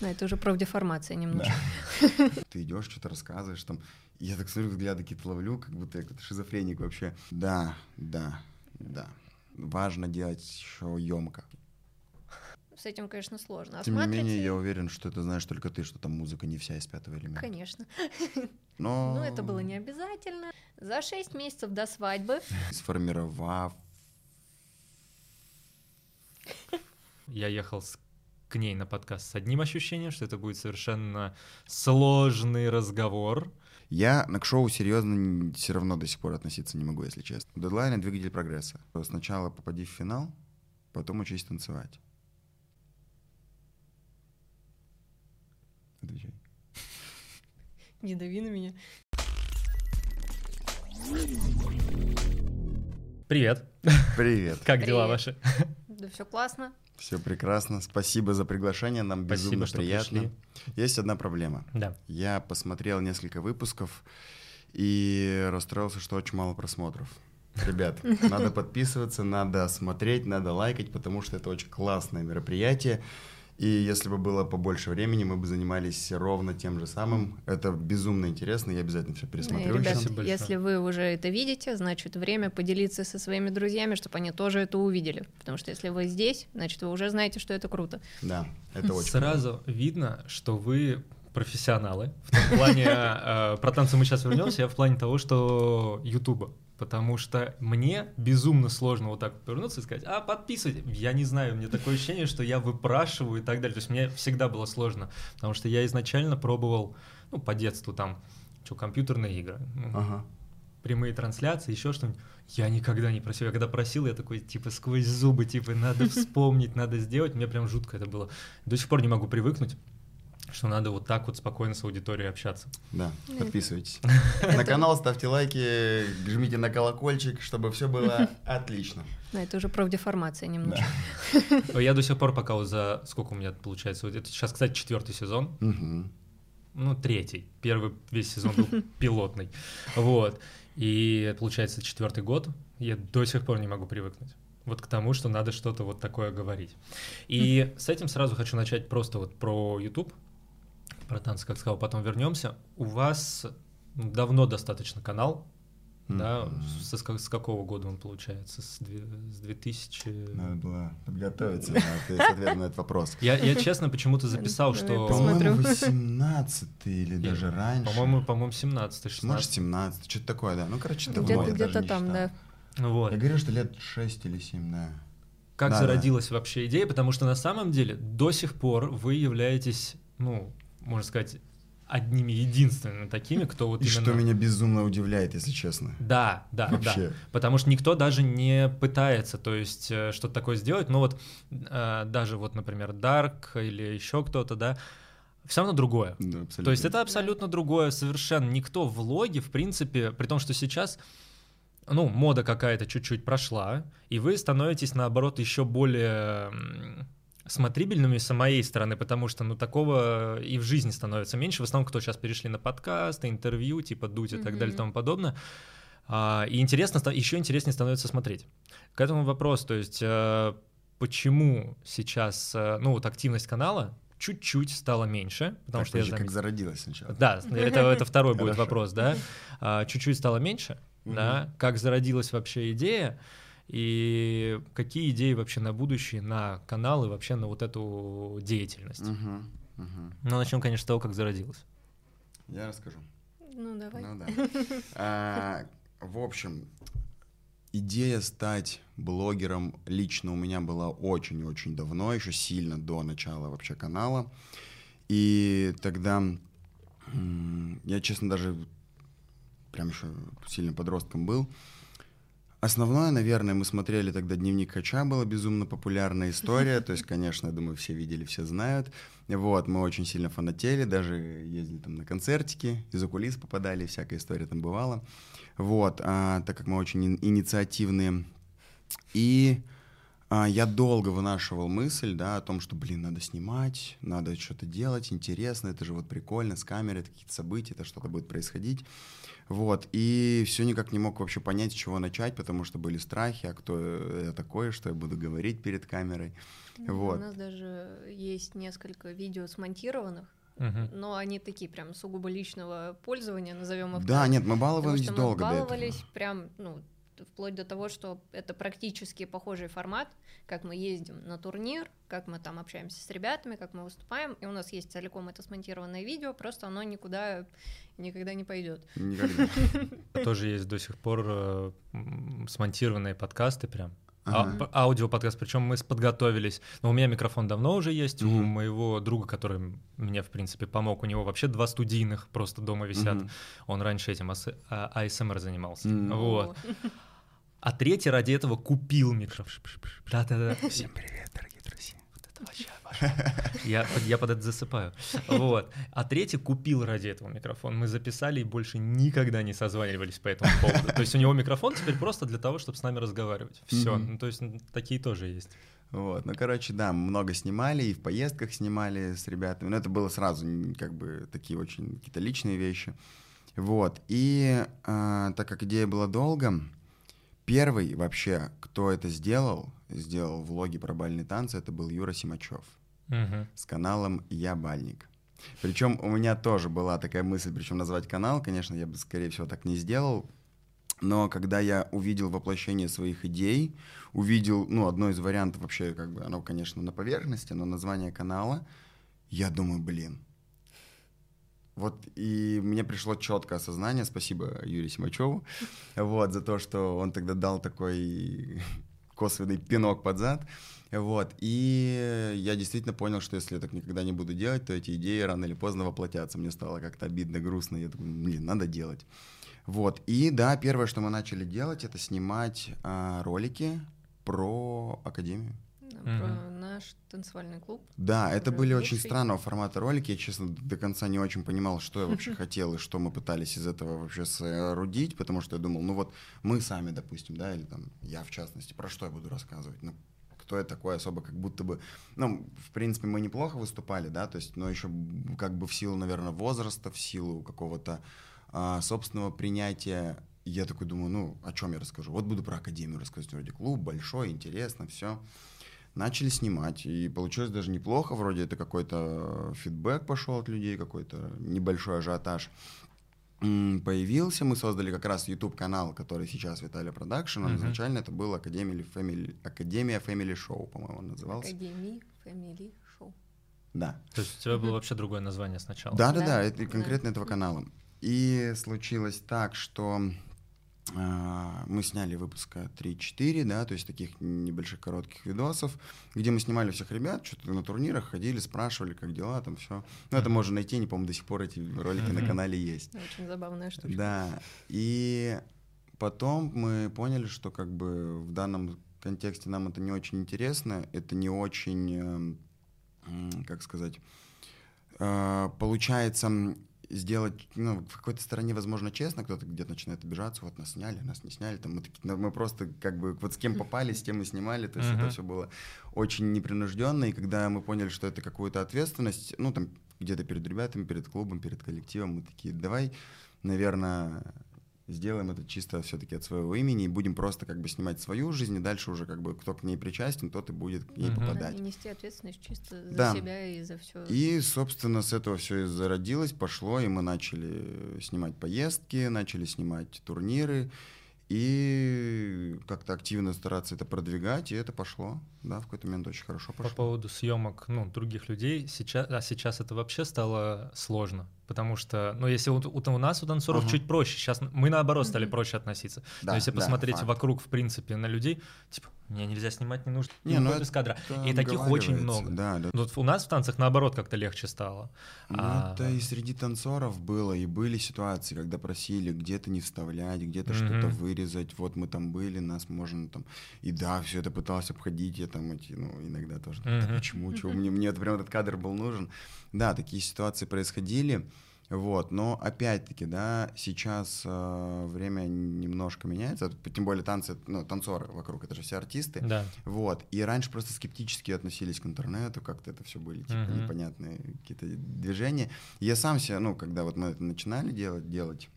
Ну, это уже профдеформация немножко. Ты идешь, что-то рассказываешь там. Я так смотрю, взгляды какие-то ловлю, как будто я какой-то шизофреник вообще. Да, да, да. Важно делать еще емко. С этим, конечно, сложно. Тем не менее, я уверен, что это знаешь только ты, что там музыка не вся из пятого элемента. Конечно. Но Ну, это было не обязательно. За 6 месяцев до свадьбы сформировав Я ехал с- к ней на подкаст с одним ощущением, что это будет совершенно сложный разговор. Я к шоу серьезно все равно до сих пор относиться не могу, если честно. Дедлайн — это двигатель прогресса. Сначала попади в финал, потом учись танцевать. Отвечай. не дави на меня. Привет, Привет. как дела ваши? Да все классно. Все прекрасно. Спасибо за приглашение. Нам Спасибо, безумно что приятно. пришли. Есть одна проблема. Да. Я посмотрел несколько выпусков и расстроился, что очень мало просмотров. Ребят, надо подписываться, надо смотреть, надо лайкать, потому что это очень классное мероприятие. И если бы было побольше времени, мы бы занимались ровно тем же самым. Это безумно интересно, я обязательно все пересмотрю. ребят, еще. Спасибо большое. если вы уже это видите, значит, время поделиться со своими друзьями, чтобы они тоже это увидели. Потому что если вы здесь, значит, вы уже знаете, что это круто. Да, это очень Сразу видно, что вы профессионалы. В том плане, э, про танцы мы сейчас вернемся, я в плане того, что Ютуба. Потому что мне безумно сложно вот так повернуться и сказать, а подписывайте. Я не знаю, мне такое ощущение, что я выпрашиваю и так далее. То есть мне всегда было сложно, потому что я изначально пробовал, ну, по детству там, что, компьютерные игры, ну, Ага. прямые трансляции, еще что-нибудь. Я никогда не просил. Я когда просил, я такой, типа, сквозь зубы, типа, надо вспомнить, надо сделать. Мне прям жутко это было. До сих пор не могу привыкнуть, что надо вот так вот спокойно с аудиторией общаться. Да, подписывайтесь. На канал ставьте лайки, жмите на колокольчик, чтобы все было отлично. Но это уже профдеформация немножко. Но Я до сих пор пока за... Сколько у меня получается? Вот это сейчас, кстати, четвертый сезон. Ну, третий. Первый весь сезон был пилотный. Вот. И получается четвертый год. Я до сих пор не могу привыкнуть. Вот к тому, что надо что-то вот такое говорить. И с этим сразу хочу начать просто вот про YouTube. Про танцы, как сказал, потом вернемся. У вас давно достаточно канал, да? Мгм. С, с как- с какого года он получается? С, две- с 2000... Надо было подготовиться на ответ на этот вопрос. Я, я честно почему-то записал, что... По-моему, 18 или даже раньше. По-моему, по-моему, 17 Может, 16 17, что-то такое, да. Ну, короче, давно, Где-то я даже где-то не там, считал. да. Вот. Я говорю, что лет 6 или 7, да. Как Да, зародилась вообще идея? Потому что на самом деле до сих пор вы являетесь, ну, можно сказать, одними единственными такими, кто вот И именно... что меня безумно удивляет, если честно. Да, да, да. Вообще. Потому что никто даже не пытается, то есть э, что-то такое сделать. Но вот э, даже вот, например, Dark или еще кто-то, да, все равно другое. Да, абсолютно. То есть это абсолютно другое совершенно. Никто в влоге, в принципе, при том, что сейчас, ну, мода какая-то чуть-чуть прошла, и вы становитесь, наоборот, еще более смотрибельными с моей стороны, потому что, ну, такого и в жизни становится меньше. В основном, кто сейчас перешли на подкасты, интервью, типа Дудь и так далее и тому подобное. А, и интересно, еще интереснее становится смотреть. К этому вопрос, то есть, э, почему сейчас, э, ну, вот активность канала чуть-чуть стала меньше, потому Так, что я подожди, как зародилась сначала. да, это, это второй будет Хорошо. вопрос, да. А, чуть-чуть стало меньше, да. Как зародилась вообще идея и какие идеи вообще на будущее, на канал и вообще на вот эту деятельность. Мгм, мгм. Ну, начнем, конечно, с того, как зародилась. Я расскажу. Ну, давай. Ну да. А, В общем, идея стать блогером лично у меня была очень-очень давно, еще сильно до начала вообще канала. И тогда я, честно, даже прям еще сильно подростком был. Основное, наверное, мы смотрели тогда «Дневник Хача», была безумно популярная история, то есть, конечно, я думаю, все видели, все знают. Вот, мы очень сильно фанатели, даже ездили там на концертики, из-за кулис попадали, всякая история там бывала. Вот, а, так как мы очень ин- инициативные. И а, я долго вынашивал мысль, да, о том, что, блин, надо снимать, надо что-то делать, интересно, это же вот прикольно, с камерой, какие-то события, это что-то будет происходить. Вот, и все никак не мог вообще понять, с чего начать, потому что были страхи, а кто я такой, что я буду говорить перед камерой. Вот. У нас даже есть несколько видео смонтированных, но они такие прям сугубо личного пользования, назовем их. Да, так, нет, мы баловались долго. Мы баловались прям, ну, вплоть до того, что это практически похожий формат, как мы ездим на турнир, как мы там общаемся с ребятами, как мы выступаем, и у нас есть целиком это смонтированное видео, просто оно никуда никогда не пойдет. Никогда. Тоже есть до сих пор э, смонтированные подкасты прям. Ага. А, аудиоподкаст, причем мы подготовились. Но у меня микрофон давно уже есть, угу. у моего друга, который мне, в принципе, помог, у него вообще два студийных просто дома висят. Угу. Он раньше этим АСМР занимался. Угу. Вот. А третий ради этого купил микрофон. Да-да-да. Всем привет, дорогие друзья. Я, я под это засыпаю. Вот. А третий купил ради этого микрофон. Мы записали и больше никогда не созванивались по этому поводу. То есть у него микрофон теперь просто для того, чтобы с нами разговаривать. Все. Mm-hmm. Ну, то есть такие тоже есть. Вот, ну, короче, да, много снимали, и в поездках снимали с ребятами, но это было сразу, как бы, такие очень какие-то личные вещи. Вот, и э, так как идея была долго, Первый вообще, кто это сделал, сделал влоги про бальные танцы, это был Юра Симачев угу. с каналом «Я бальник». Причем у меня тоже была такая мысль, причем назвать канал, конечно, я бы, скорее всего, так не сделал, но когда я увидел воплощение своих идей, увидел, ну, одно из вариантов вообще, как бы, оно, конечно, на поверхности, но название канала, я думаю, блин, вот и мне пришло четкое осознание, спасибо Юрию Симачеву, вот, за то, что он тогда дал такой косвенный пинок под зад. Вот, и я действительно понял, что если я так никогда не буду делать, то эти идеи рано или поздно воплотятся. Мне стало как-то обидно, грустно, я думаю, блин, надо делать. Вот, и да, первое, что мы начали делать, это снимать а, ролики про Академию про наш танцевальный клуб. Да, это были очень странного формата ролики. Я, честно, до конца не очень понимал, что я вообще хотел и что мы пытались из этого вообще соорудить, потому что я думал, ну вот мы сами, допустим, да, или там я в частности, про что я буду рассказывать? Ну, кто я такой особо, как будто бы, ну, в принципе, мы неплохо выступали, да, то есть, но еще как бы в силу, наверное, возраста, в силу какого-то а, собственного принятия я такой думаю, ну, о чем я расскажу? Вот буду про академию рассказывать, вроде клуб большой, интересно, все начали снимать. И получилось даже неплохо. Вроде это какой-то фидбэк пошел от людей, какой-то небольшой ажиотаж появился. Мы создали как раз YouTube-канал, который сейчас Виталя Продакшн. Uh-huh. Изначально это был Академия Family, Академия Family Show, по-моему, назывался. Академия Family Show. Да. То есть у тебя было вообще другое название сначала? Да, да, да, это конкретно этого канала. И случилось так, что мы сняли выпуска 3-4, да, то есть таких небольших коротких видосов, где мы снимали всех ребят, что-то на турнирах ходили, спрашивали, как дела, там все. Ну, это можно найти, не помню, до сих пор эти ролики на канале есть. Очень забавная штука. Да, и потом мы поняли, что как бы в данном контексте нам это не очень интересно, это не очень, эм, как сказать, э, получается сделать, ну, в какой-то стороне, возможно, честно, кто-то где-то начинает обижаться, вот нас сняли, нас не сняли, там мы, такие, мы просто как бы вот с кем попали, с тем мы снимали, то есть uh-huh. это все было очень непринужденно, и когда мы поняли, что это какую-то ответственность, ну, там, где-то перед ребятами, перед клубом, перед коллективом, мы такие, давай, наверное, сделаем это чисто все-таки от своего имени и будем просто как бы снимать свою жизнь, и дальше уже как бы кто к ней причастен, тот и будет к ней uh-huh. попадать. и нести ответственность чисто за да. себя и за все. И, собственно, с этого все и зародилось, пошло, и мы начали снимать поездки, начали снимать турниры, и как-то активно стараться это продвигать, и это пошло, да, в какой-то момент очень хорошо пошло. По поводу съемок, ну, других людей, сейчас, а сейчас это вообще стало сложно, потому что, ну, если у, у, у нас, у танцоров uh-huh. чуть проще, сейчас мы наоборот стали проще относиться, да, но если да, посмотреть факт. вокруг, в принципе, на людей, типа, мне нельзя снимать, не нужно, не, ну без кадра, и таких очень много. Да, да. Вот у нас в танцах наоборот как-то легче стало. Ну, а... это и среди танцоров было, и были ситуации, когда просили где-то не вставлять, где-то mm-hmm. что-то вырезать, вот мы там были, нас можно там, и да, все это пытался обходить, я там эти, ну, иногда тоже, mm-hmm. почему, чего, мне, мне это прям этот кадр был нужен. Да, такие ситуации происходили, Вот, но опять-таки, да, сейчас э, время немножко меняется, тем более танцы, ну, танцоры вокруг, это же все артисты. Да. Вот, и раньше просто скептически относились к интернету, как-то это все были, типа, Мгм. непонятные какие-то движения. Я сам себе, ну, когда вот мы это начинали делать, делать,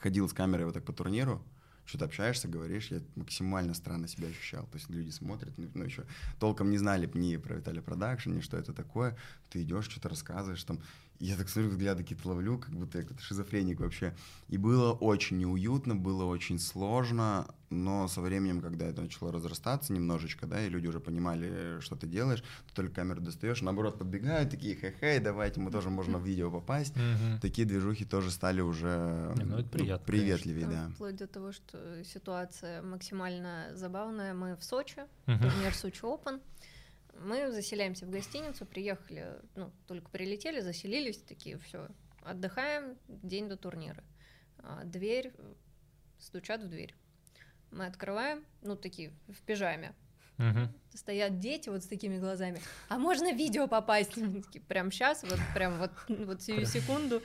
ходил с камерой вот так по турниру, что-то общаешься, говоришь, я максимально странно себя ощущал. То есть люди смотрят, ну, ну, еще толком не знали ни про Виталя Продакшн, ни что это такое. Ты идешь, что-то рассказываешь там. Я так смотрю, взгляды какие-то ловлю, как будто я какой-то шизофреник вообще. И было очень неуютно, было очень сложно, но со временем, когда это начало разрастаться немножечко, да, и люди уже понимали, что ты делаешь, ты только камеру достаешь, наоборот, подбегают, такие, хе-хе, давайте, мы тоже можно в видео попасть. Мгм. Такие движухи тоже стали уже Не, ну, это приятно, приветливее, Там да. Вплоть до того, что ситуация максимально забавная. Мы в Сочи, Мгм. турнир Сочи Open. Мы заселяемся в гостиницу, приехали, ну, только прилетели, заселились, такие, все, отдыхаем, день до турнира. А, Дверь, стучат в дверь. Мы открываем, ну, такие, в пижаме. Мгм. Стоят дети вот с такими глазами. А можно видео попасть? Такие, Прям сейчас, вот прям вот, вот сию секунду.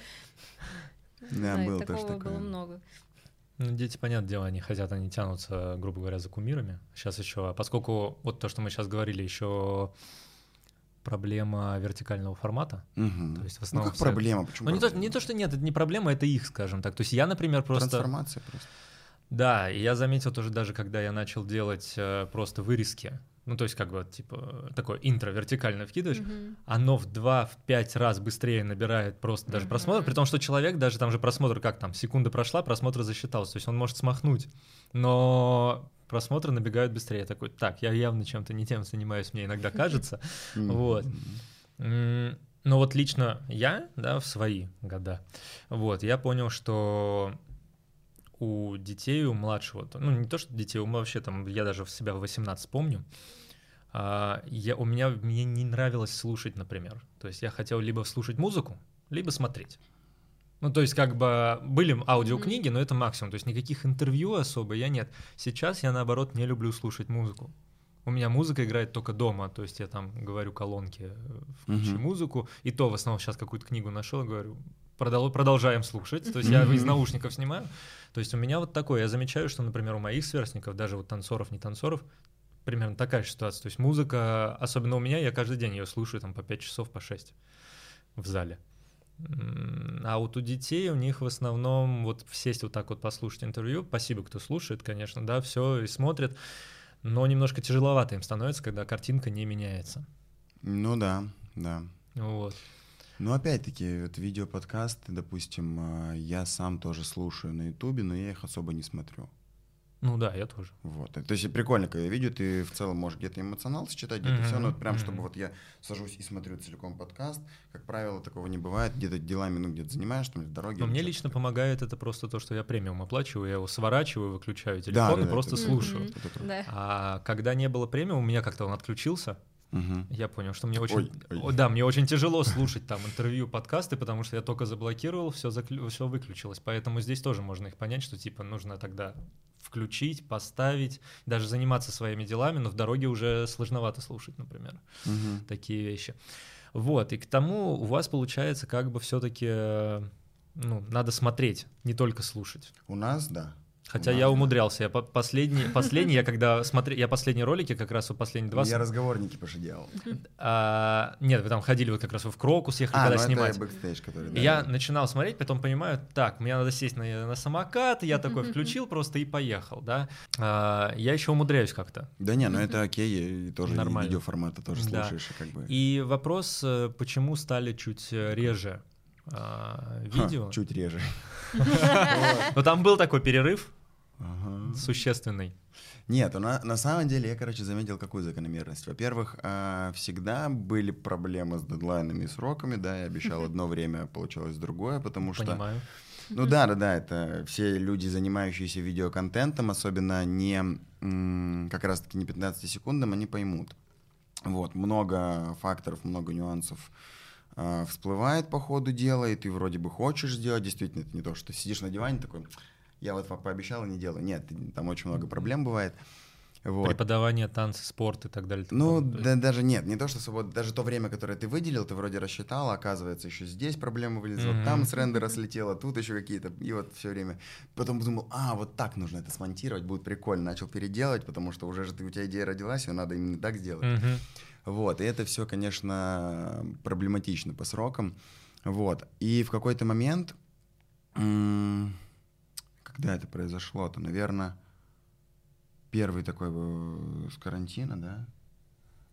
Не Да, знаю, было такого такое. было много. Ну, дети, понятное дело, они хотят, они тянутся, грубо говоря, за кумирами. Сейчас еще, а поскольку вот то, что мы сейчас говорили, еще проблема вертикального формата. Мгм. То есть в Ну, основном как все- проблема, почему Ну, не то, не то, что нет, это не проблема, это их, скажем так. То есть я, например, просто... Трансформация просто. Да, и я заметил тоже даже, когда я начал делать э, просто вырезки, ну, то есть как бы, типа, такое интро вертикально вкидываешь, Мгм. оно в 2-5 раз быстрее набирает просто даже Мгм. просмотр, при том, что человек, даже там же просмотр, как там, секунда прошла, просмотр засчитался, то есть он может смахнуть, но просмотры набегают быстрее. Я такой, так, я явно чем-то не тем занимаюсь, мне иногда кажется. Вот. Но вот лично я, да, в свои года, вот, я понял, что у детей, у младшего, ну, не то, что детей, у вообще там, я даже в себя в 18 помню, а, я, у меня, мне не нравилось слушать, например. То есть я хотел либо слушать музыку, либо смотреть. Ну, то есть, как бы были аудиокниги, но это максимум. То есть никаких интервью особо я нет. Сейчас я, наоборот, не люблю слушать музыку. У меня музыка играет только дома, то есть я там говорю колонки, э, включи Мгм. музыку, и то в основном сейчас какую-то книгу нашел, говорю, продол- продолжаем слушать, то есть я из наушников снимаю. То есть у меня вот такое, я замечаю, что, например, у моих сверстников, даже вот танцоров, не танцоров, примерно такая же ситуация. То есть музыка, особенно у меня, я каждый день ее слушаю там по 5 часов, по 6 в зале. А вот у детей, у них в основном вот сесть вот так вот послушать интервью, спасибо, кто слушает, конечно, да, все и смотрит, но немножко тяжеловато им становится, когда картинка не меняется. Ну да, да. Вот. Но опять-таки, вот видеоподкасты, допустим, а, я сам тоже слушаю на Ютубе, но я их особо не смотрю. Ну да, я тоже. Вот. То есть прикольно, когда видео, ты в целом можешь где-то эмоционал считать, где-то все, но вот прям, чтобы Мгм. вот я сажусь и смотрю целиком подкаст, как правило, такого не бывает, где-то делами, ну, где-то занимаешь, там, в дороге. Но мне лично такое. помогает это просто то, что я премиум оплачиваю, я его сворачиваю, выключаю телефон да, и да, просто это- слушаю. Мгм. это круто. Да. А когда не было премиум, у меня как-то он отключился. Мгм. Я понял, что мне очень, Ой, ой. О, да, мне очень тяжело слушать там интервью, подкасты, потому что я только заблокировал, все, все выключилось. Поэтому здесь тоже можно их понять, что типа нужно тогда включить, поставить, даже заниматься своими делами, но в дороге уже сложновато слушать, например, Мгм. такие вещи. Вот, и к тому у вас получается как бы все-таки, ну, надо смотреть, не только слушать. У нас, да. Хотя Да. я умудрялся, я по- последний, последний, я когда смотрел, я последние ролики как раз вот последние два, Я разговорники пошидел. а, нет, вы там ходили вот как раз в Крокус, ехали А, когда ну снимать. это бэкстейдж, который... Да, я да. начинал смотреть, потом понимаю, так, мне надо сесть на, на самокат, я такой включил просто и поехал, да. А, я еще умудряюсь как-то. Да не, ну это окей, и тоже Нормально. видеоформата тоже Да. слушаешь, и как бы... И вопрос, э, почему стали чуть э, реже а, Ха, видео? чуть реже. Но там был такой перерыв существенный. Нет, на, на самом деле я, короче, заметил какую закономерность. Во-первых, а, всегда были проблемы с дедлайнами и сроками, да, я обещал одно время, получилось другое, потому что... Понимаю. Ну да, да, да, это все люди, занимающиеся видеоконтентом, особенно не м, как раз-таки не 15 секундам, они поймут. Вот, много факторов, много нюансов а, всплывает по ходу дела, и ты вроде бы хочешь сделать, действительно, это не то, что сидишь на диване такой, я вот по- пообещал и не делаю. Нет, там очень много проблем бывает. Вот. Преподавание, танцы, спорт и так далее. Ну, да, даже нет, не то, что свобод... даже то время, которое ты выделил, ты вроде рассчитал, а оказывается, еще здесь проблема вылезла, Мгм. там с рендера слетела, тут еще какие-то, и вот все время. Потом думал, а, вот так нужно это смонтировать, будет прикольно. Начал переделать, потому что уже же ты, у тебя идея родилась, ее надо именно так сделать. Мгм. Вот, и это все, конечно, проблематично по срокам. Вот, и в какой-то момент, когда это произошло, то, наверное, первый такой с карантина, да,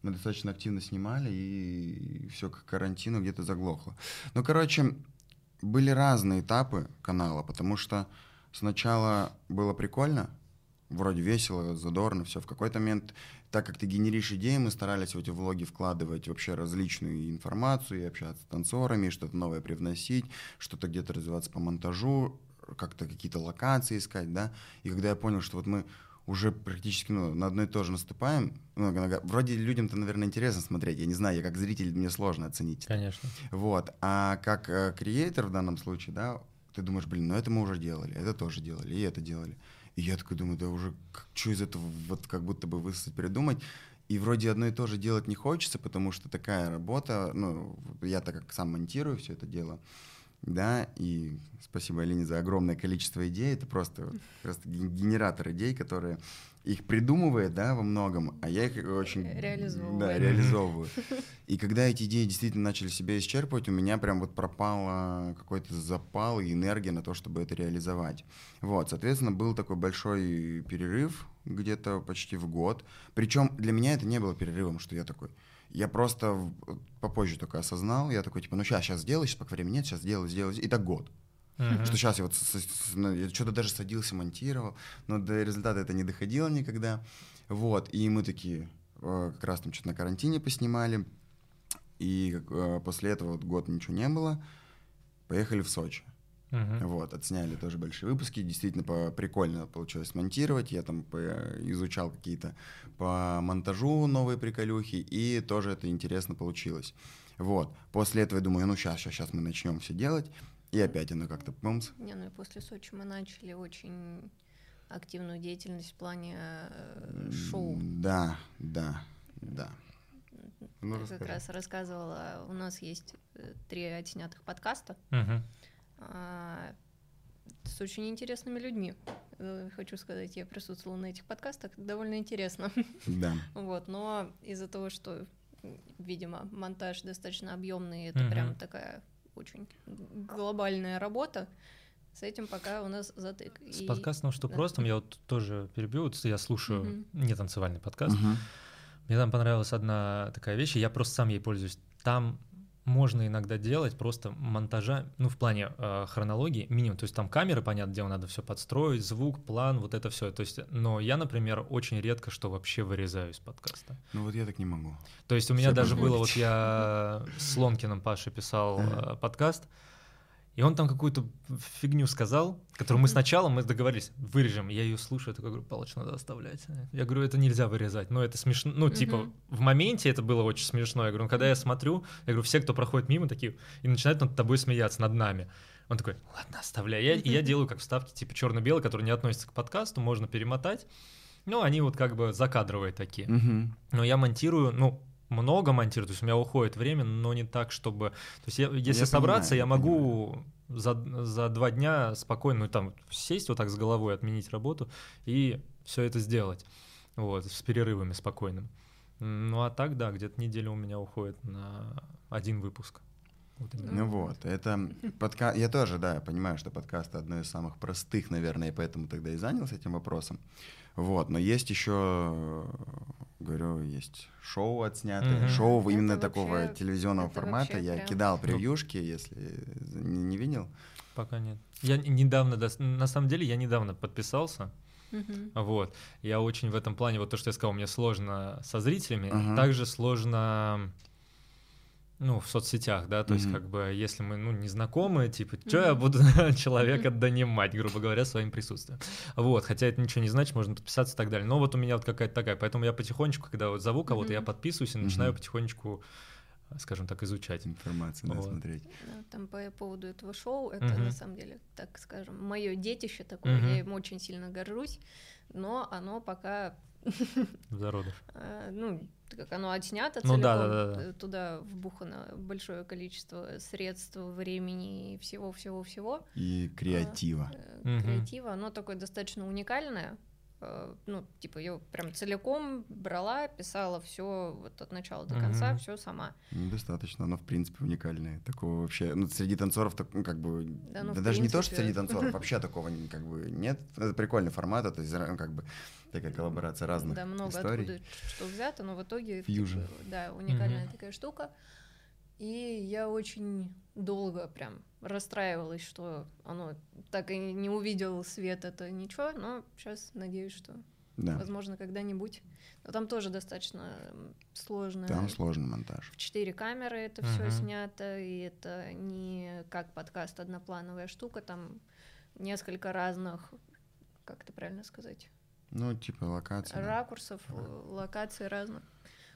мы достаточно активно снимали, и все к карантину где-то заглохло. Ну, короче, были разные этапы канала, потому что сначала было прикольно, вроде весело, задорно, все. В какой-то момент, так как ты генеришь идеи, мы старались в эти влоги вкладывать вообще различную информацию, и общаться с танцорами, что-то новое привносить, что-то где-то развиваться по монтажу, как-то какие-то локации искать, да. И когда я понял, что вот мы уже практически ну, на одно и то же наступаем, ну, нога- вроде людям-то, наверное, интересно смотреть, я не знаю, я как зритель, мне сложно оценить. Конечно. Вот. А как э, креатор в данном случае, да, ты думаешь, блин, ну это мы уже делали, это тоже делали, и это делали. И я такой думаю, да уже что из этого вот как будто бы высосать, придумать. И вроде одно и то же делать не хочется, потому что такая работа, ну, я так как сам монтирую все это дело, да, и спасибо Алине за огромное количество идей, это просто, просто ген- генератор идей, которые их придумывает, да, во многом, а я их очень... Реализовываю. Да, реализовываю. И когда эти идеи действительно начали себя исчерпывать, у меня прям вот пропал какой-то запал и энергия на то, чтобы это реализовать. Вот, соответственно, был такой большой перерыв, где-то почти в год. Причем для меня это не было перерывом, что я такой... Я просто в- попозже только осознал, я такой, типа, ну сейчас, сейчас сделаю, сейчас пока времени нет, сейчас сделаю, сделаю, и так год. Мгм. Что сейчас я вот с- с- ну, я что-то даже садился, монтировал, но до результата это не доходило никогда. Вот, и мы такие э, как раз там что-то на карантине поснимали, и э, после этого вот год ничего не было, поехали в Сочи. Мгм. Вот, отсняли тоже большие выпуски, действительно по- прикольно получилось монтировать, я там по- изучал какие-то по монтажу новые приколюхи, и тоже это интересно получилось. Вот, после этого я думаю, ну сейчас, сейчас, сейчас мы начнем все делать, и опять оно как-то пумс. Не, ну и после Сочи мы начали очень активную деятельность в плане э, шоу. Да, да, да. Ну, Я как раз рассказывала, у нас есть э, три отснятых подкаста а, с очень интересными людьми. Э, Хочу сказать, я присутствовала на этих подкастах, довольно интересно. Да. Вот, но из-за того, что, видимо, монтаж достаточно объемный, это Мгм. прям такая очень глобальная работа. С этим пока у нас затык. С И- подкастом «Что да. просто» я вот тоже перебью, вот я слушаю Мгм. не танцевальный подкаст. Мгм. Мне там понравилась одна такая вещь, и я просто сам ей пользуюсь. Там можно иногда делать просто монтажа, ну, в плане э, хронологии, минимум. То есть там камеры, понятно, где надо все подстроить, звук, план, вот это все. То есть, но я, например, очень редко что вообще вырезаю из подкаста. Ну вот я так не могу. То есть у меня Всё даже было, вот я с Лонкиным Пашей писал э, подкаст, и он там какую-то фигню сказал, которую мы сначала, мы договорились, вырежем. Я ее слушаю, я такой говорю, Палыч, надо оставлять. Я говорю, это нельзя вырезать. Но это смешно. Ну, типа, в моменте это было очень смешно. Я говорю, ну, когда я смотрю, я говорю, все, кто проходит мимо, такие, и начинают над тобой смеяться, над нами. Он такой, ладно, оставляй. Я, и я делаю как вставки, типа, черно-белые, которые не относятся к подкасту, можно перемотать. Ну, они вот как бы закадровые такие. Но я монтирую, ну, много монтирую, то есть у меня уходит время, но не так, чтобы... То есть я, если Я собраться, понимаю, я могу за, за два дня спокойно ну, там сесть вот так с головой, отменить работу и все это сделать. Вот, с перерывами спокойным. Ну а так, да, где-то неделя у меня уходит на один выпуск. Вот именно. Ну вот, это подкаст. Я тоже, да, я понимаю, что подкаст одно из самых простых, наверное, и поэтому тогда и занялся этим вопросом. Вот, но есть еще, говорю, есть шоу отснятые, Мгм. шоу Это именно вообще- такого телевизионного формата. Я прям- кидал Ну. превьюшки, если не, не видел. Пока нет. Я недавно, на самом деле, я недавно подписался. Мгм. Вот. Я очень в этом плане, вот то, что я сказал, мне сложно со зрителями, Ага. также сложно ну, в соцсетях, да, то есть, Мгм. как бы, если мы, ну, не знакомы, типа, что я Мгм. буду человека донимать, грубо говоря, своим присутствием. Вот, хотя это ничего не значит, можно подписаться и так далее. Но вот у меня вот какая-то такая, поэтому я потихонечку, когда вот зову кого-то, я Мгм. подписываюсь и начинаю потихонечку скажем так, изучать. Информацию, да, Вот. смотреть. Да, там по поводу этого шоу, это Мгм. на самом деле, так скажем, мое детище такое, Мгм. я им очень сильно горжусь, но оно пока, в зародыш. э, ну, как оно отснято Ну целиком, да, да, да, туда вбухано большое количество средств, времени и всего-всего-всего. И креатива. э, Мгм. креатива, оно такое достаточно уникальное. Э, Ну, типа, я прям целиком брала, писала все вот от начала до конца, Мгм. все сама. Недостаточно, оно в принципе уникальное. Такого вообще, ну, среди танцоров, так, ну, как бы, Да, ну, да даже не то, что принципе. среди танцоров, вообще такого как бы нет. Это прикольный формат, это ну, как бы такая коллаборация разных Да, много историй. откуда что взято, но в итоге Фьюжн. типа, да, уникальная Мгм. такая штука. И я очень долго прям расстраивалась, что оно так и не увидел свет, это ничего, но сейчас надеюсь, что, Да, возможно, когда-нибудь. Но там тоже достаточно м, сложно. там сложный монтаж. В четыре камеры это все Мгм. снято, и это не как подкаст одноплановая штука, там несколько разных, как это правильно сказать, Ну, типа локация. да. ракурсов, локаций разных.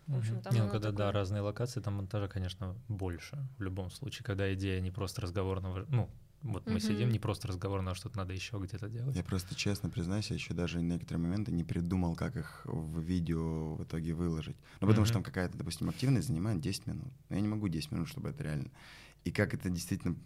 В общем, там ну когда, да, такое- разные локации, там монтажа, конечно, больше в любом случае, когда идея не просто разговорного, ну, вот мы сидим, не просто разговорного, а что-то надо еще где-то делать. Я просто честно признаюсь, я еще даже некоторые моменты не придумал, как их в видео в итоге выложить. Ну, потому что там какая-то, допустим, активность занимает 10 минут. Но я не могу 10 минут, чтобы это реально. И как это действительно...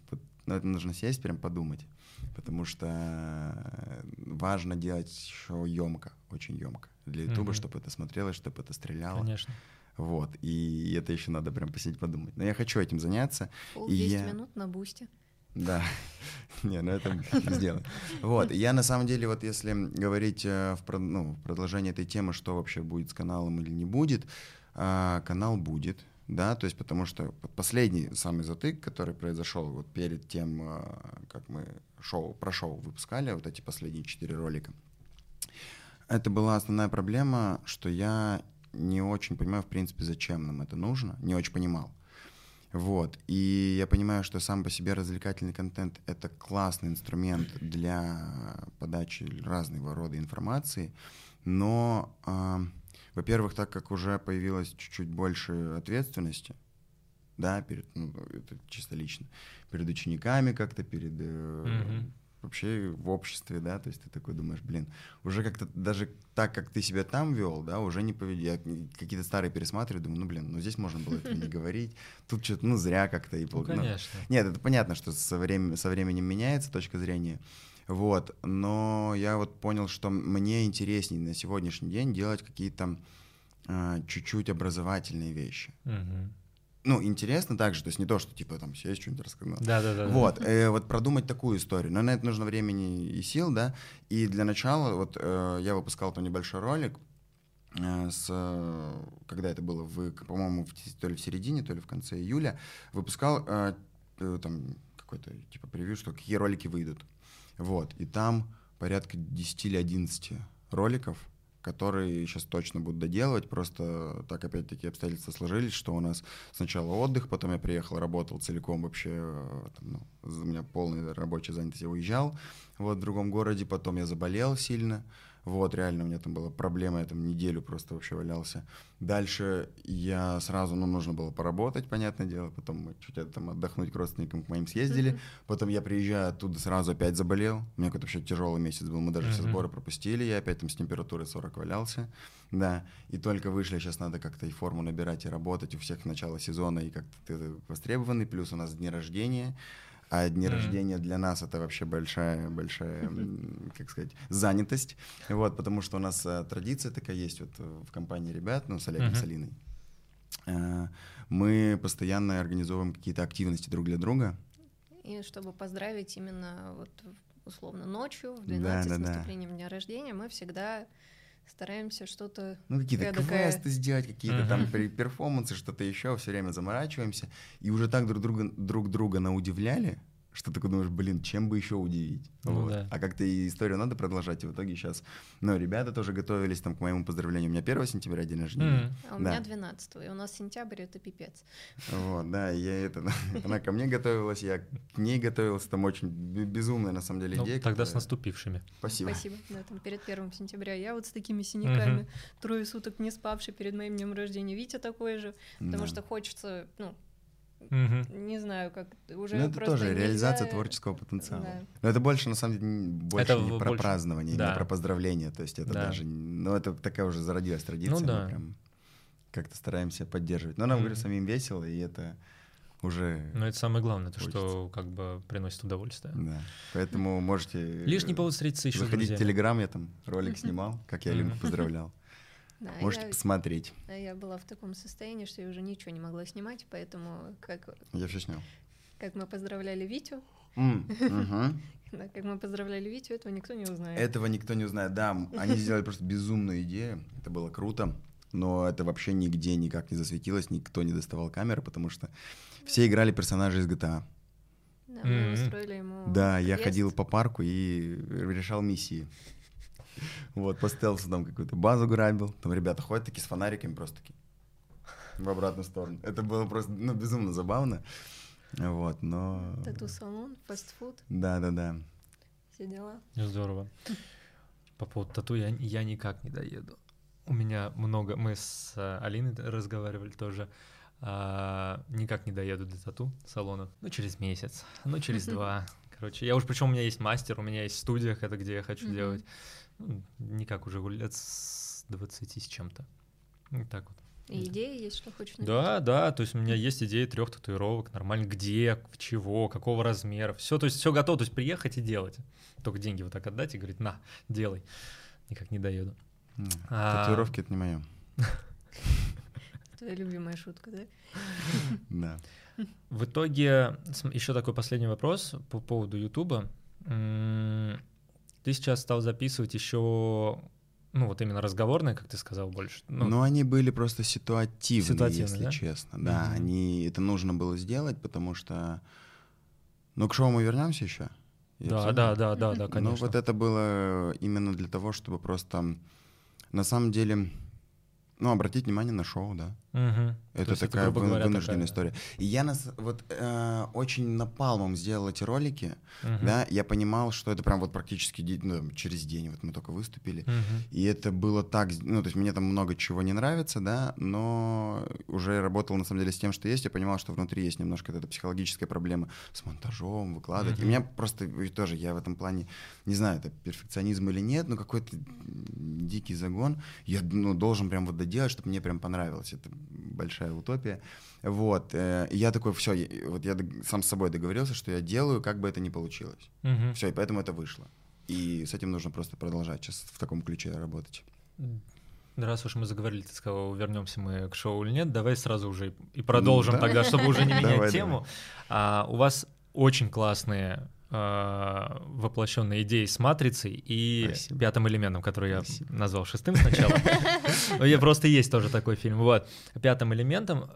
ну, это нужно сесть, прям подумать. Потому что э, важно делать еще емко, очень емко. Для Ютуба, Мгм. чтобы это смотрелось, чтобы это стреляло. Конечно. Вот. И это еще надо прям посидеть подумать. Но я хочу этим заняться. Пол И 10 я- минут на бусте. Да, не, ну это сделаем. Вот, я на самом деле, вот если говорить э, в, ну, в продолжение этой темы, что вообще будет с каналом или не будет, а, канал будет, да, то есть потому что последний самый затык, который произошел вот перед тем, а, как мы шоу, про шоу выпускали, вот эти последние четыре ролика, это была основная проблема, что я не очень понимаю, в принципе, зачем нам это нужно, не очень понимал. Вот. И я понимаю, что сам по себе развлекательный контент — это классный инструмент для подачи разного рода информации, но, а, во-первых, так как уже появилось чуть-чуть больше ответственности, да, перед, ну, это чисто лично, перед учениками как-то, перед э, Мгм. вообще в обществе, да, то есть ты такой думаешь, блин, уже как-то даже так, как ты себя там вел, да, уже не поведи. Я какие-то старые пересматриваю, думаю, ну, блин, ну здесь можно было этого не говорить, тут что-то, ну, зря как-то. И, Ну, ну, конечно. нет, это понятно, что со временем меняется точка зрения, вот, но я вот понял, что мне интереснее на сегодняшний день делать какие-то а, чуть-чуть образовательные вещи. Мгм. Ну, интересно также, то есть не то, что типа там сесть что-нибудь рассказать. Да-да-да. Вот, э, вот продумать такую историю. Но на это нужно времени и сил, да. И для начала вот э, я выпускал там небольшой ролик, э, с, э, когда это было, в, по-моему, в, то ли в середине, то ли в конце июля, выпускал э, э, там какой-то типа превью, что какие ролики выйдут. Вот, и там порядка 10 или 11 роликов, которые сейчас точно будут доделывать. Просто так опять-таки обстоятельства сложились, что у нас сначала отдых, потом я приехал, работал целиком вообще, э, там, ну, у меня полная рабочая занятость, я уезжал вот в другом городе, потом я заболел сильно, вот, реально у меня там была проблема, я там неделю просто вообще валялся. Дальше я сразу, ну, нужно было поработать, понятное дело, потом мы чуть там отдохнуть к родственникам к моим съездили, Мгм. Потом я приезжаю оттуда, сразу опять заболел. У меня какой-то вообще тяжелый месяц был. Мы даже все Мгм. сборы пропустили. Я опять там с температурой 40 валялся. Да. И только вышли. Сейчас надо как-то и форму набирать, и работать. У всех начало сезона, и как-то ты востребованный. Плюс у нас дни рождения. А дни Мгм. рождения для нас это вообще большая, большая, как сказать, занятость. Вот, потому что у нас э, традиция такая есть вот в компании ребят, ну, с Олегом, Мгм. с Алиной. Э, Мы постоянно организовываем какие-то активности друг для друга. И чтобы поздравить именно вот условно ночью, в Да, 12 да, с да. наступлением дня рождения, мы всегда стараемся что-то... Ну, какие-то квесты сделать, какие-то там Мгм. пер- перформансы, что-то еще, все время заморачиваемся. И уже так друг друга, друг друга наудивляли, что ты такой думаешь, блин, чем бы еще удивить? Ну вот. да. А как-то и историю надо продолжать, и в итоге сейчас, ну, ребята тоже готовились там к моему поздравлению. У меня 1 сентября день рождения. М. А у Да. меня 12 и у нас сентябрь это пипец. Вот, да, я это, она ко мне готовилась, я к ней готовился, там очень бе- безумная на самом деле Ну, идея. тогда с наступившими. Спасибо. Спасибо. Да, там перед первым сентября. Я вот с такими синяками, трое суток не спавший перед моим днем рождения. Витя такой же, потому что хочется, ну, Мгм. не знаю, как уже Ну, это просто тоже нельзя- реализация творческого потенциала. Да. Но это больше, на самом деле, больше Это не в- про больше- празднование, да. не про поздравление. То есть это Да. даже... Ну, это такая уже зародилась традиция. Ну мы да. прям как-то стараемся поддерживать. Но нам, говорю, Мгм. самим весело, и это уже... Но это самое главное, то, что как бы приносит удовольствие. Да. Поэтому можете... Лишний повод встретиться еще с Заходите в. Телеграм, я там ролик снимал, как я Мгм. поздравлял. Да, Можете я, посмотреть. а я была в таком состоянии, что я уже ничего не могла снимать, поэтому как, Я все снял. как мы поздравляли Витю, М, мгм. да, как мы поздравляли Витю, этого никто не узнает. Этого никто не узнает. Да, они сделали просто безумную идею. Это было круто. Но это вообще нигде никак не засветилось, никто не доставал камеры, потому что все играли персонажей из GTA. Да, мы Мгм. устроили ему Да, я ходил по парку и решал миссии. Вот, по стелсу там какую-то базу грабил. Там ребята ходят такие с фонариками просто такие в обратную сторону. Это было просто, ну, безумно забавно. Вот, но... Тату-салон, фастфуд, Да-да-да. все дела. Здорово. По поводу тату я, я никак не доеду. У меня много... Мы с э, Алиной разговаривали тоже. а, никак не доеду до тату салонов. Ну, через месяц, ну, через два. Короче, я уж... Причем у меня есть мастер, у меня есть студия, это где я хочу делать. Ну, никак уже лет с 20 с чем-то. Вот так вот. И идеи есть, что хочешь Да, да, то есть у меня есть идея трех татуировок, нормально, где, в чего, какого размера, все, то есть все готово, то есть приехать и делать. Только деньги вот так отдать и говорить, на, делай. Никак не доеду. М, А. Татуировки — это не мое. Твоя любимая шутка, да? Да. В итоге, еще такой последний вопрос по поводу Ютуба. Ты сейчас стал записывать еще, ну вот именно разговорные, как ты сказал, больше. Ну, Но они были просто ситуативные, Ситуативные, если да? честно. Да, Мгм. они это нужно было сделать, потому что. Ну, к шоу мы вернемся еще. да, да, да, да, да, конечно. Ну, вот это было именно для того, чтобы просто на самом деле, ну, обратить внимание на шоу, да. То Это есть такая вы- говоря, вынужденная такая- история. И я нас вот э, очень напалмом сделал эти ролики, Мгм. да, я понимал, что это прям вот практически ну, через день, вот мы только выступили, Мгм. и это было так, ну, то есть мне там много чего не нравится, да, но уже работал на самом деле с тем, что есть, я понимал, что внутри есть немножко эта психологическая проблема с монтажом, выкладывать. И Мгм. меня просто и тоже, я в этом плане, не знаю, это перфекционизм или нет, но какой-то дикий загон. Я, ну, должен прям вот доделать, чтобы мне прям понравилось. Это большая утопия. Вот. э, я такой, все, вот я сам с собой договорился, что я делаю, как бы это ни получилось. Мгм. Все, и поэтому это вышло. И с этим нужно просто продолжать сейчас в таком ключе работать. Раз уж мы заговорили, ты сказал, вернемся мы к шоу или нет, давай сразу уже и продолжим да. тогда, чтобы уже не менять Давай, тему. А, у вас очень классные а, воплощенные идеи с матрицей и Спасибо. пятым элементом, который я Спасибо. назвал шестым сначала. Я просто есть тоже такой фильм. Вот. Пятым элементом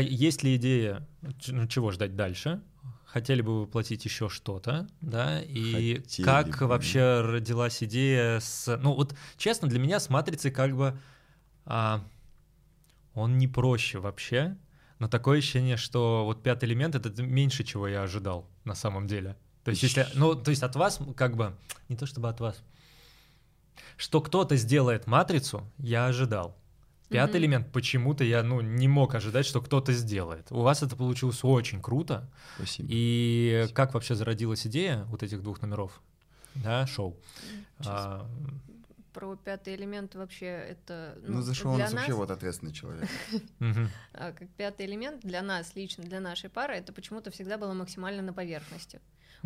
есть ли идея, ну, чего ждать дальше? Хотели бы воплотить еще что-то, да? И Хотели как бы. вообще родилась идея с... Ну вот, честно, для меня с «Матрицей» как бы... а, он не проще вообще, но такое ощущение, что вот «Пятый элемент» — это меньше, чего я ожидал на самом деле. То есть, если... Ну, то есть от вас как бы... Не то чтобы от вас. Что кто-то сделает «Матрицу», я ожидал. Пятый Мгм. элемент почему-то я ну, не мог ожидать, что кто-то сделает. У вас это получилось очень круто. Спасибо. И как вообще зародилась идея вот этих двух номеров? Да, шоу. А, Про пятый элемент вообще это... Ну, за шоу у для нас вообще вот ответственный человек. а, как пятый элемент для нас лично, для нашей пары, это почему-то всегда было максимально на поверхности.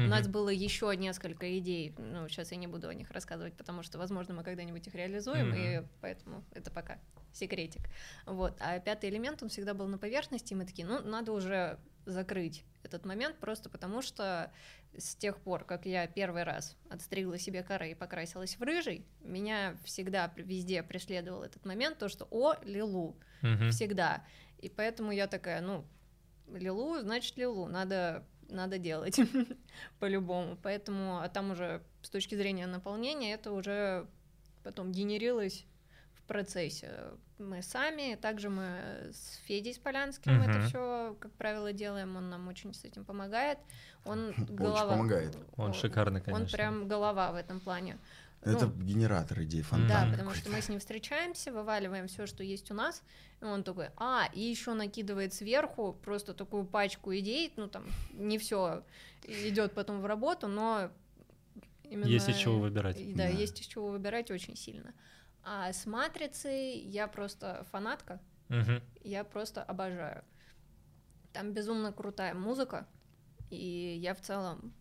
У нас было еще несколько идей, ну, сейчас я не буду о них рассказывать, потому что, возможно, мы когда-нибудь их реализуем, и поэтому это пока секретик. Вот. А пятый элемент, он всегда был на поверхности, и мы такие, ну, надо уже закрыть этот момент, просто потому что с тех пор, как я первый раз отстригла себе коры и покрасилась в рыжий, меня всегда везде преследовал этот момент, то, что «О, Лилу», Мгм. всегда. И поэтому я такая, ну, Лилу, значит Лилу, надо надо делать по-любому. Поэтому, а там уже с точки зрения наполнения это уже потом генерилось в процессе. Мы сами, также мы с Федей Сполянским Мгм. это все, как правило, делаем. Он нам очень с этим помогает. Он Очень голова. помогает. Он шикарный, конечно. Он прям голова в этом плане. Это Ну, генератор идей, фонтан. да, потому что мы с ним встречаемся, вываливаем все, что есть у нас, и он такой, а, и еще накидывает сверху просто такую пачку идей, ну там не все идет потом в работу, но именно... Есть из чего выбирать. Да, Да. есть из чего выбирать очень сильно. А с матрицей я просто фанатка, Мгм. я просто обожаю. Там безумно крутая музыка, и я в целом,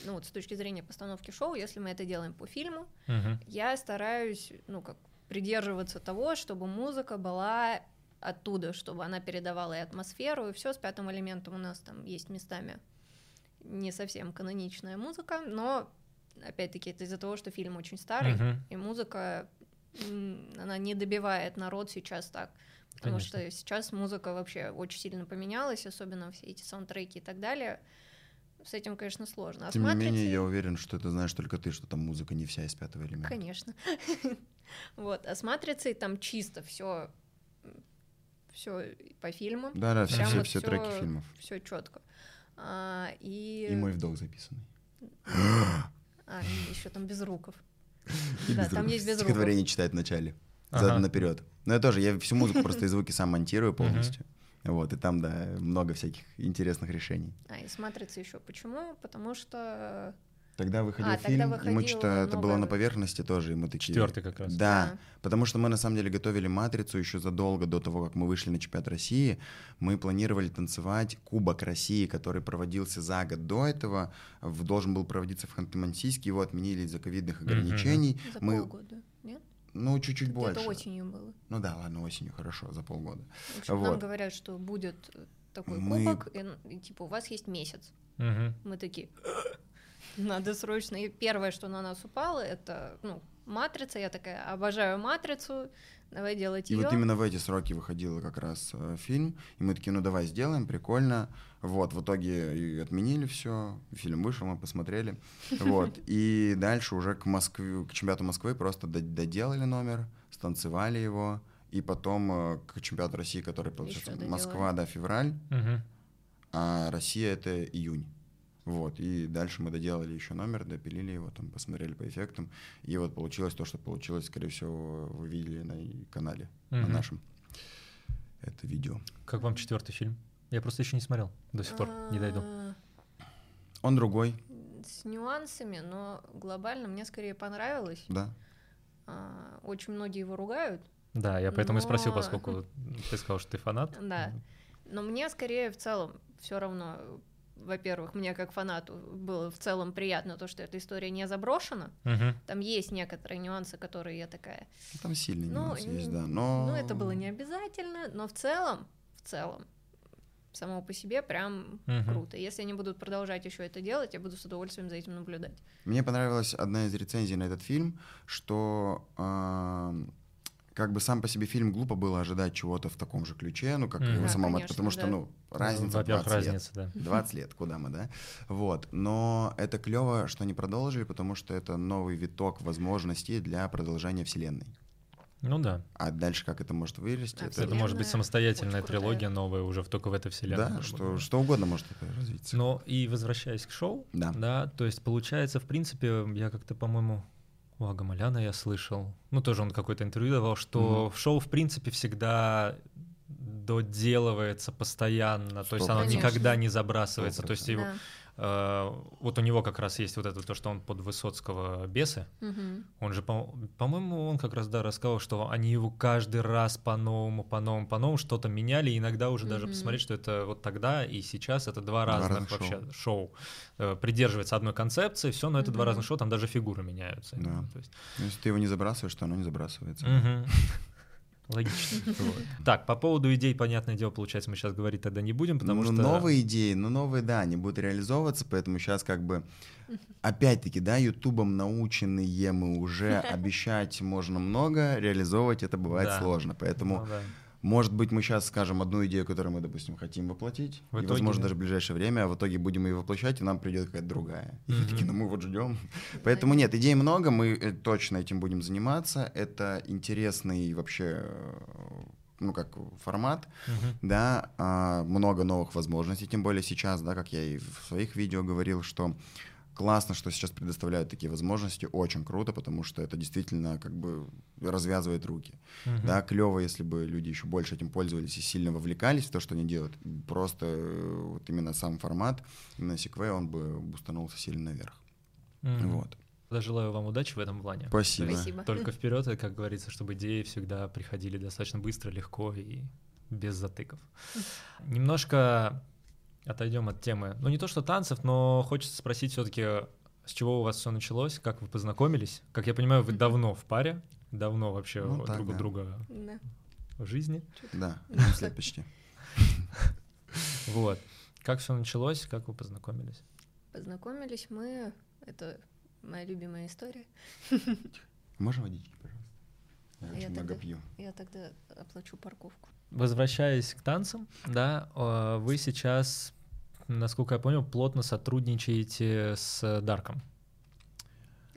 ну вот с точки зрения постановки шоу, если мы это делаем по фильму, Мгм. я стараюсь, ну, как придерживаться того, чтобы музыка была оттуда, чтобы она передавала и атмосферу, и все с пятым элементом у нас там есть местами не совсем каноничная музыка, но опять-таки это из-за того, что фильм очень старый, Мгм. и музыка она не добивает народ сейчас так. Потому Конечно. что сейчас музыка вообще очень сильно поменялась, особенно все эти саундтреки и так далее. С этим, конечно, сложно. А Тем не менее, я уверен, что это знаешь только ты, что там музыка не вся из пятого элемента. Конечно. Вот, а с матрицей там чисто все все по фильму, Да, да, все, все, все треки фильмов. все четко. и И мой вдох записанный. а, еще там без руков. Да, без там есть без Стихотворение читает вначале. Ага. Задом наперед. Но я тоже, я всю музыку просто и звуки сам монтирую полностью. Вот, и там, да, много всяких интересных решений. А, и с матрицей еще почему? Потому что Тогда выходил А, тогда фильм, и мы что-то, это было на поверхности тоже, и мы такие... Четвертый как раз. Да, Да. потому что мы на самом деле готовили «Матрицу» еще задолго до того, как мы вышли на чемпионат России. Мы планировали танцевать Кубок России, который проводился за год до этого, должен был проводиться в Ханты-Мансийске, его отменили из-за ковидных ограничений. за Мы, полгода? Ну, чуть-чуть больше. Это осенью было. Ну да, ладно, осенью, хорошо, за полгода. В общем, нам Вот. говорят, что будет такой Мы- кубок, и, н- и, типа у вас есть месяц. Мгм. Мы такие, надо срочно. И первое, что на нас упало, это ну, матрица. Я такая, обожаю матрицу, давай делать И ее. вот именно в эти сроки выходил как раз э, фильм, и мы такие, ну давай сделаем, прикольно. Вот, в итоге и отменили все, фильм вышел, мы посмотрели. Вот, и дальше уже к Москве, к чемпионату Москвы просто до- доделали номер, станцевали его, и потом э, к чемпионату России, который, получается, доделали. Москва, да, февраль, Мгм. а Россия это июнь. Вот, и дальше мы доделали еще номер, допилили его, там, посмотрели по эффектам, и вот получилось то, что получилось, скорее всего, вы видели на канале, на Мгм. нашем. Это видео. Как вам четвертый фильм? Я просто еще не смотрел до сих пор, не дойду. А, Он другой, С нюансами, но глобально мне скорее понравилось. да. А, Очень многие его ругают, Да, я поэтому и спросил, поскольку ты сказал, что ты фанат. Да. но мне скорее в целом все равно, во-первых, мне как фанату было в целом приятно то, что эта история не заброшена. Мгм. Там есть некоторые нюансы, которые я такая, Там сильный Ну, нюанс есть, да. Но... ну это было не обязательно, но в целом, в целом, само по себе прям Мгм. круто. Если они будут продолжать еще это делать, я буду с удовольствием за этим наблюдать. Мне понравилась одна из рецензий на этот фильм, что ам, как бы сам по себе фильм глупо было ожидать чего-то в таком же ключе, ну, как Мгм. его Да, самому, конечно, потому что, да. ну, разница Во-первых, 20 лет. разница, да. 20 лет, куда мы, да? Вот. Но это клево, что они продолжили, потому что это новый виток возможностей для продолжения вселенной. Ну да. А дальше как это может вырасти? А это... Это может быть самостоятельная очень крутая. трилогия новая уже в- только в этой вселенной. Да, что, что угодно может это развиться. Но и возвращаясь к шоу, Да. да, то есть получается, в принципе, я как-то, по-моему, у Агамаляна я слышал, ну тоже он какое-то интервью давал, что в шоу, в принципе, всегда доделывается постоянно, то есть оно процентов. никогда не забрасывается. Сто То есть его, Да. Э, вот у него как раз есть вот это то, что он под Высоцкого бесы. Мгм. Он же, по- по-моему, он как раз да рассказал, что они его каждый раз по-новому, по-новому, по-новому что-то меняли, и иногда уже даже Мгм. посмотреть, что это вот тогда и сейчас это два Два разных разных вообще шоу. Э, Придерживается одной концепции, все, но это два Мгм. разных шоу, там даже фигуры меняются. Да. То есть, Ну, Если ты его не забрасываешь, то оно не забрасывается. мгм. Логично. Вот. Так, по поводу идей, понятное дело, получается, мы сейчас говорить тогда не будем, потому ну, что... новые идеи, ну, новые, да, они будут реализовываться, поэтому сейчас как бы, опять-таки, да, ютубом наученные мы уже обещать можно много, реализовывать это бывает Да. сложно, поэтому Ну да. Может быть, мы сейчас скажем одну идею, которую мы, допустим, хотим воплотить, В и, итоге, возможно, да. даже в ближайшее время, а в итоге будем ее воплощать, и нам придет какая-то другая. И мы Мгм. такие, ну мы вот ждем. Поэтому нет, идей много, мы э, точно этим будем заниматься. Это интересный вообще, э, ну как формат, Мгм. да, а, много новых возможностей, тем более сейчас, да, как я и в своих видео говорил, что классно, что сейчас предоставляют такие возможности, очень круто, потому что это действительно как бы развязывает руки. Мгм. Да, клево, если бы люди еще больше этим пользовались и сильно вовлекались в то, что они делают. Просто э, вот именно сам формат, именно секвей, он бы бустанулся сильно наверх. Мгм. Вот. Да, желаю вам удачи в этом плане. Спасибо. Спасибо. Только вперед, и, как говорится, чтобы идеи всегда приходили достаточно быстро, легко и без затыков. Немножко отойдем от темы. Ну, не то что танцев, но хочется спросить все-таки, с чего у вас все началось, как вы познакомились? Как я понимаю, вы давно в паре, давно вообще Ну, так, друг у да. друга Да. в жизни. Да, Да. 11 лет почти. Вот. Как все началось, как вы познакомились? Познакомились мы, это моя любимая история. Можно водички, пожалуйста? Я Я очень много тогда- пью. Я тогда оплачу парковку. Возвращаясь к танцам, да, вы сейчас, насколько я понял, плотно сотрудничаете с Дарком.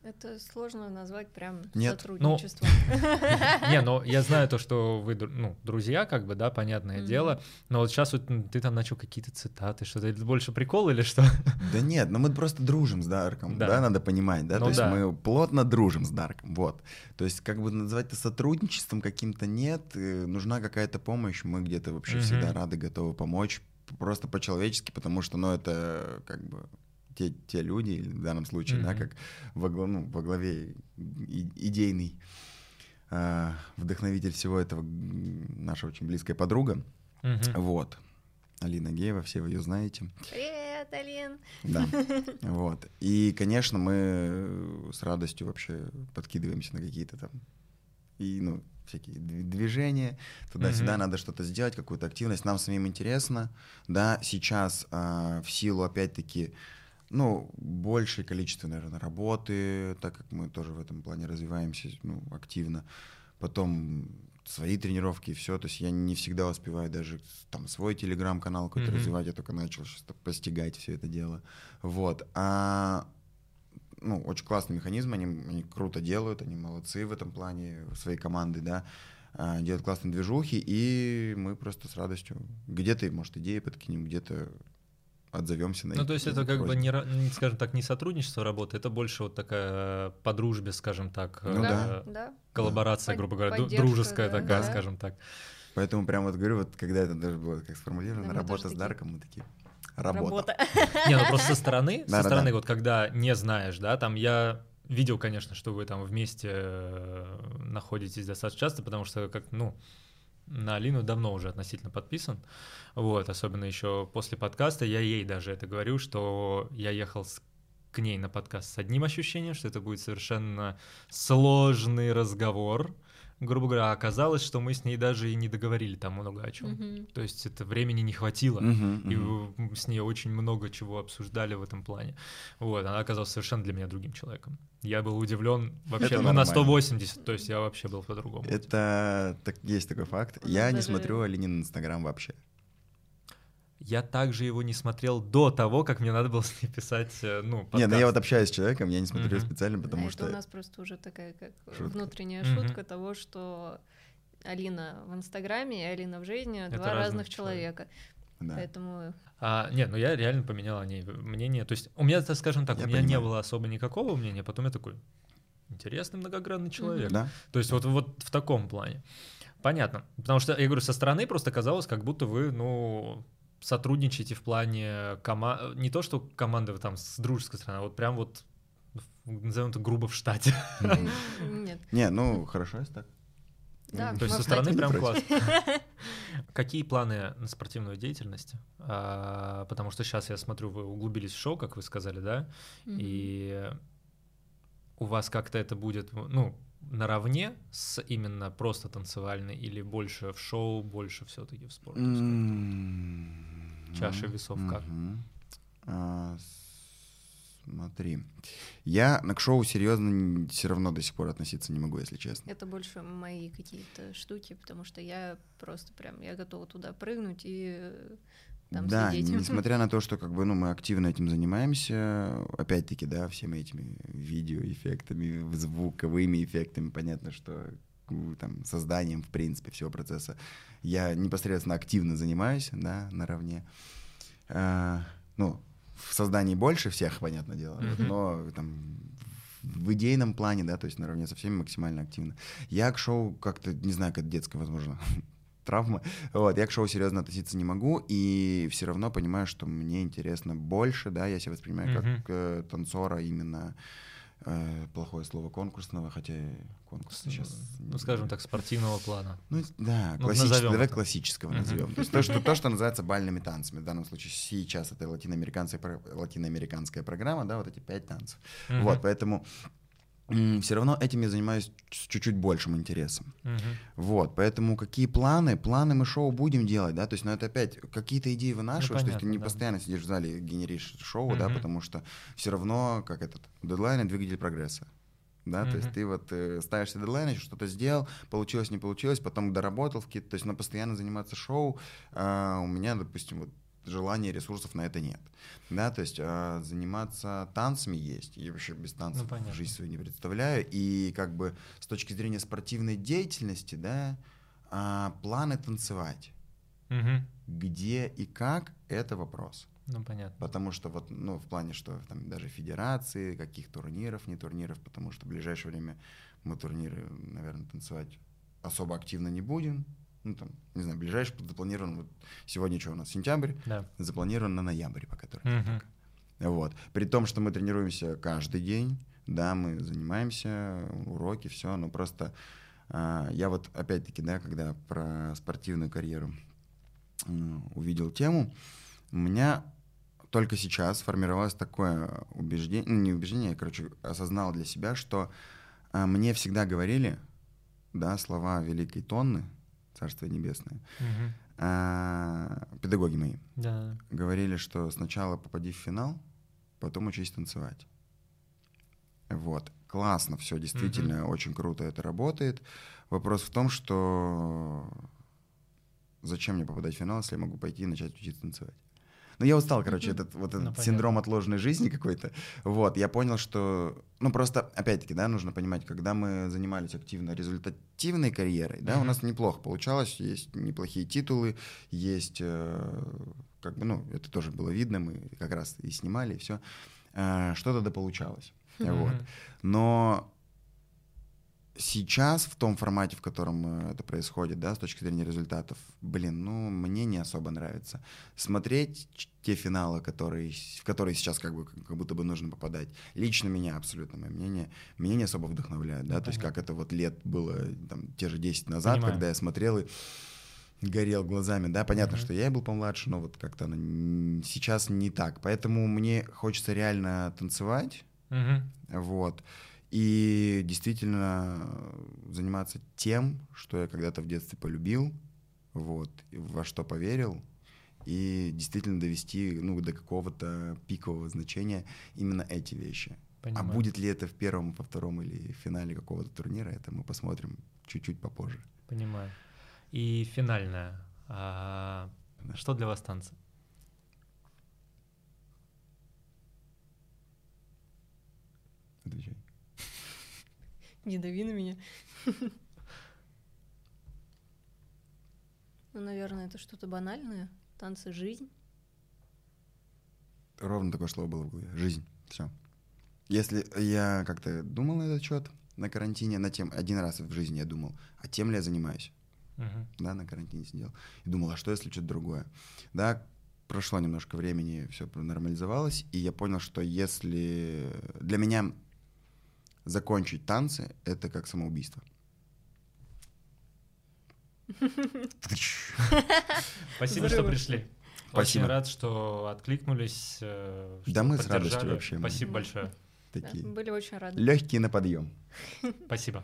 Это сложно назвать прям Нет. сотрудничеством. Не, ну я знаю то, что вы ну, друзья, как бы, да, понятное дело. Но вот сейчас вот ты там начал какие-то цитаты, что-то это больше прикол или что? Да нет, ну мы просто дружим с Дарком, Да. да, надо понимать, да, Ну то есть да. мы плотно дружим с Дарком, вот. То есть как бы назвать это сотрудничеством каким-то нет, э, нужна какая-то помощь, мы где-то вообще всегда рады, готовы помочь, просто по-человечески, потому что, ну, это как бы те, те люди, в данном случае, да, Мгм. как во, ну, во главе и- идейный э, вдохновитель всего этого наша очень близкая подруга, Мгм. вот. Алина Геева, все вы ее знаете. Привет, Алин! Да, вот. И, конечно, мы э, с радостью вообще подкидываемся на какие-то там и, ну, всякие дви- движения, туда-сюда Мгм. надо что-то сделать, какую-то активность, нам самим интересно, да, сейчас а, в силу, опять-таки, ну, большее количество, наверное, работы, так как мы тоже в этом плане развиваемся, ну, активно, потом свои тренировки и все, то есть я не всегда успеваю даже там свой телеграм-канал какой-то Мгм. развивать, я только начал сейчас постигать все это дело, вот, а ну, очень классный механизм, они, они круто делают, они молодцы в этом плане, своей команды, да, а, делают классные движухи, и мы просто с радостью где-то, может, идеи подкинем, где-то отзовемся на Ну, то есть это как бы, просьбы. не, скажем так, не сотрудничество работы, это больше вот такая по дружбе, скажем так, Ну э, да. Да. коллаборация, Под- грубо говоря, поддержка, дружеская да, такая, да. скажем так. Поэтому прям вот говорю, вот когда это даже было как сформулировано, Да, работа с такие. Дарком, мы такие, работа. Не, ну просто со стороны, со стороны, вот когда не знаешь, да, там я видел, конечно, что вы там вместе э, находитесь достаточно часто, потому что, как, ну, на Алину давно уже относительно подписан, вот, особенно еще после подкаста, я ей даже это говорю, что я ехал с- к ней на подкаст с одним ощущением, что это будет совершенно сложный разговор, грубо говоря, оказалось, что мы с ней даже и не договорили там много о чем. Мгм. То есть это времени не хватило. Мгм, И мгм. мы с ней очень много чего обсуждали в этом плане. Вот, она оказалась совершенно для меня другим человеком. Я был удивлен вообще ну, на нормально. 180, то есть я вообще был по-другому. Это так, есть такой факт. Я не смотрю Алинин Инстаграм вообще. Я также его не смотрел до того, как мне надо было с ней писать, э, ну, Не, ну подкаст. я вот общаюсь с человеком, я не смотрю Мгм. специально, А потому это что... у нас просто уже такая как Шутка. внутренняя Мгм. шутка того, что Алина в Инстаграме и Алина в жизни Это два разных разных человека. Да. Поэтому А, нет, ну я реально поменял о ней мнение. То есть у меня, так скажем так, Я у меня не понимаю. было особо никакого мнения, потом я такой, интересный многогранный человек. Да? То есть вот, вот в таком плане. Понятно. Потому что, я говорю, со стороны просто казалось, как будто вы, ну, сотрудничаете в плане команды. Не то, что команда вы там с дружеской стороны, а вот прям вот, назовем это грубо, в штате. нет. Не, ну хорошо, если так. Да, То есть со стороны прям классно. Какие планы на спортивную деятельность? А, Потому что сейчас я смотрю, вы углубились в шоу, как вы сказали, да? И у вас как-то это будет, ну, наравне с именно просто танцевальной или больше в шоу, больше все-таки в спорте? М, Чаша весов как? мгм. А, Смотри. Я к шоу серьезно все равно до сих пор относиться не могу, если честно. Это больше мои какие-то штуки, потому что я просто прям, я готова туда прыгнуть и там да, сидеть. несмотря на то, что как бы, ну, мы активно этим занимаемся, опять-таки, да, всеми этими видеоэффектами, звуковыми эффектами, понятно, что там, созданием, в принципе, всего процесса я непосредственно активно занимаюсь, да, наравне. А, ну, в создании больше всех, понятное дело, Мгм. но там в идейном плане, да, то есть наравне со всеми максимально активно. Я к шоу как-то, не знаю, как детская, возможно, травма. Вот, я к шоу серьезно относиться не могу, и все равно понимаю, что мне интересно больше, да, я себя воспринимаю как э, танцора именно э, плохое слово конкурсного, хотя конкурс сейчас... Ну, скажем так, спортивного плана. Ну, да, Ну, классического, давай это. классического назовем. То есть то что, то, что называется бальными танцами. В данном случае сейчас это латиноамериканская, латиноамериканская программа, да, вот эти пять танцев. Вот, поэтому все равно этим я занимаюсь с чуть-чуть большим интересом. Мгм. Вот, поэтому какие планы? Планы мы шоу будем делать, да, то есть, ну, это опять какие-то идеи вынашиваешь, то есть ты понятно, не да. постоянно сидишь в зале и генеришь шоу, да, Мгм. потому что все равно, как этот, дедлайн — двигатель прогресса. Да, то есть ты вот э, ставишь себе дедлайн, еще что-то сделал, получилось, не получилось, потом доработал в какие-то, то есть, на постоянно заниматься шоу, а, у меня, допустим, вот желания, ресурсов на это нет. Да, то есть а, заниматься танцами есть. Я вообще без танцев Ну, понятно. жизнь свою не представляю. И как бы с точки зрения спортивной деятельности, да, а, планы танцевать. Мгм. Где и как — это вопрос. Ну, понятно. Потому что вот, ну, в плане, что там даже федерации, каких турниров, не турниров, потому что в ближайшее время мы турниры, наверное, танцевать особо активно не будем. Ну, там, не знаю, ближайший запланирован, вот сегодня что у нас, сентябрь, Да. запланирован на ноябрь пока турнир. Мгм. Вот. При том, что мы тренируемся каждый день, да, мы занимаемся, уроки, все, но просто а, я вот опять-таки, да, когда про спортивную карьеру м, увидел тему, у меня только сейчас сформировалось такое убеждение, ну, не убеждение, я, короче, осознал для себя, что а, мне всегда говорили, да, слова великой Тонны, Царство Небесное, Мгм. а, педагоги мои, Да. говорили, что сначала попади в финал, потом учись танцевать. Вот. Классно все, действительно, очень круто это работает. Вопрос в том, что зачем мне попадать в финал, если я могу пойти и начать учиться танцевать? Ну, я устал, короче, этот вот Ну, этот понятно. синдром отложенной жизни какой-то. Вот, я понял, что, ну, просто, опять-таки, да, нужно понимать, когда мы занимались активно результативной карьерой, да, у нас неплохо получалось, есть неплохие титулы, есть, э, как бы, ну, это тоже было видно, мы как раз и снимали, и все. Что-то да получалось. Вот. Но сейчас в том формате, в котором э, это происходит, да, с точки зрения результатов, блин, ну, мне не особо нравится. Смотреть те финалы, которые, в которые сейчас как, бы, как будто бы нужно попадать, лично меня, абсолютно мое мнение, меня не особо вдохновляет, да, Ну, то есть как это вот лет было, там, те же 10 назад, Понимаю. когда я смотрел и горел глазами, да, понятно, Мгм. что я и был помладше, но вот как-то оно сейчас не так, поэтому мне хочется реально танцевать, Мгм. вот. И действительно заниматься тем, что я когда-то в детстве полюбил, вот, во что поверил, и действительно довести ну, до какого-то пикового значения именно эти вещи. Понимаю. А будет ли это в первом, во втором или в финале какого-то турнира, это мы посмотрим чуть-чуть попозже. Понимаю. И финальное. А, Да. Что для вас танцы? Отвечай. Не дави на меня. Ну, наверное, это что-то банальное. Танцы жизнь. Ровно такое слово было в голове. Жизнь. Все. Если я как-то думал на этот счет на карантине, на тем, один раз в жизни я думал, а тем ли я занимаюсь? Мгм. Да, на карантине сидел. И думал, а что если что-то другое? Да, прошло немножко времени, все нормализовалось, и я понял, что если для меня закончить танцы — это как самоубийство. Спасибо, что пришли. Спасибо. Очень рад, что откликнулись. э, Да что мы с радостью вообще, мы. Спасибо большое. Да, Такие были очень рады. легкие на подъем. Спасибо.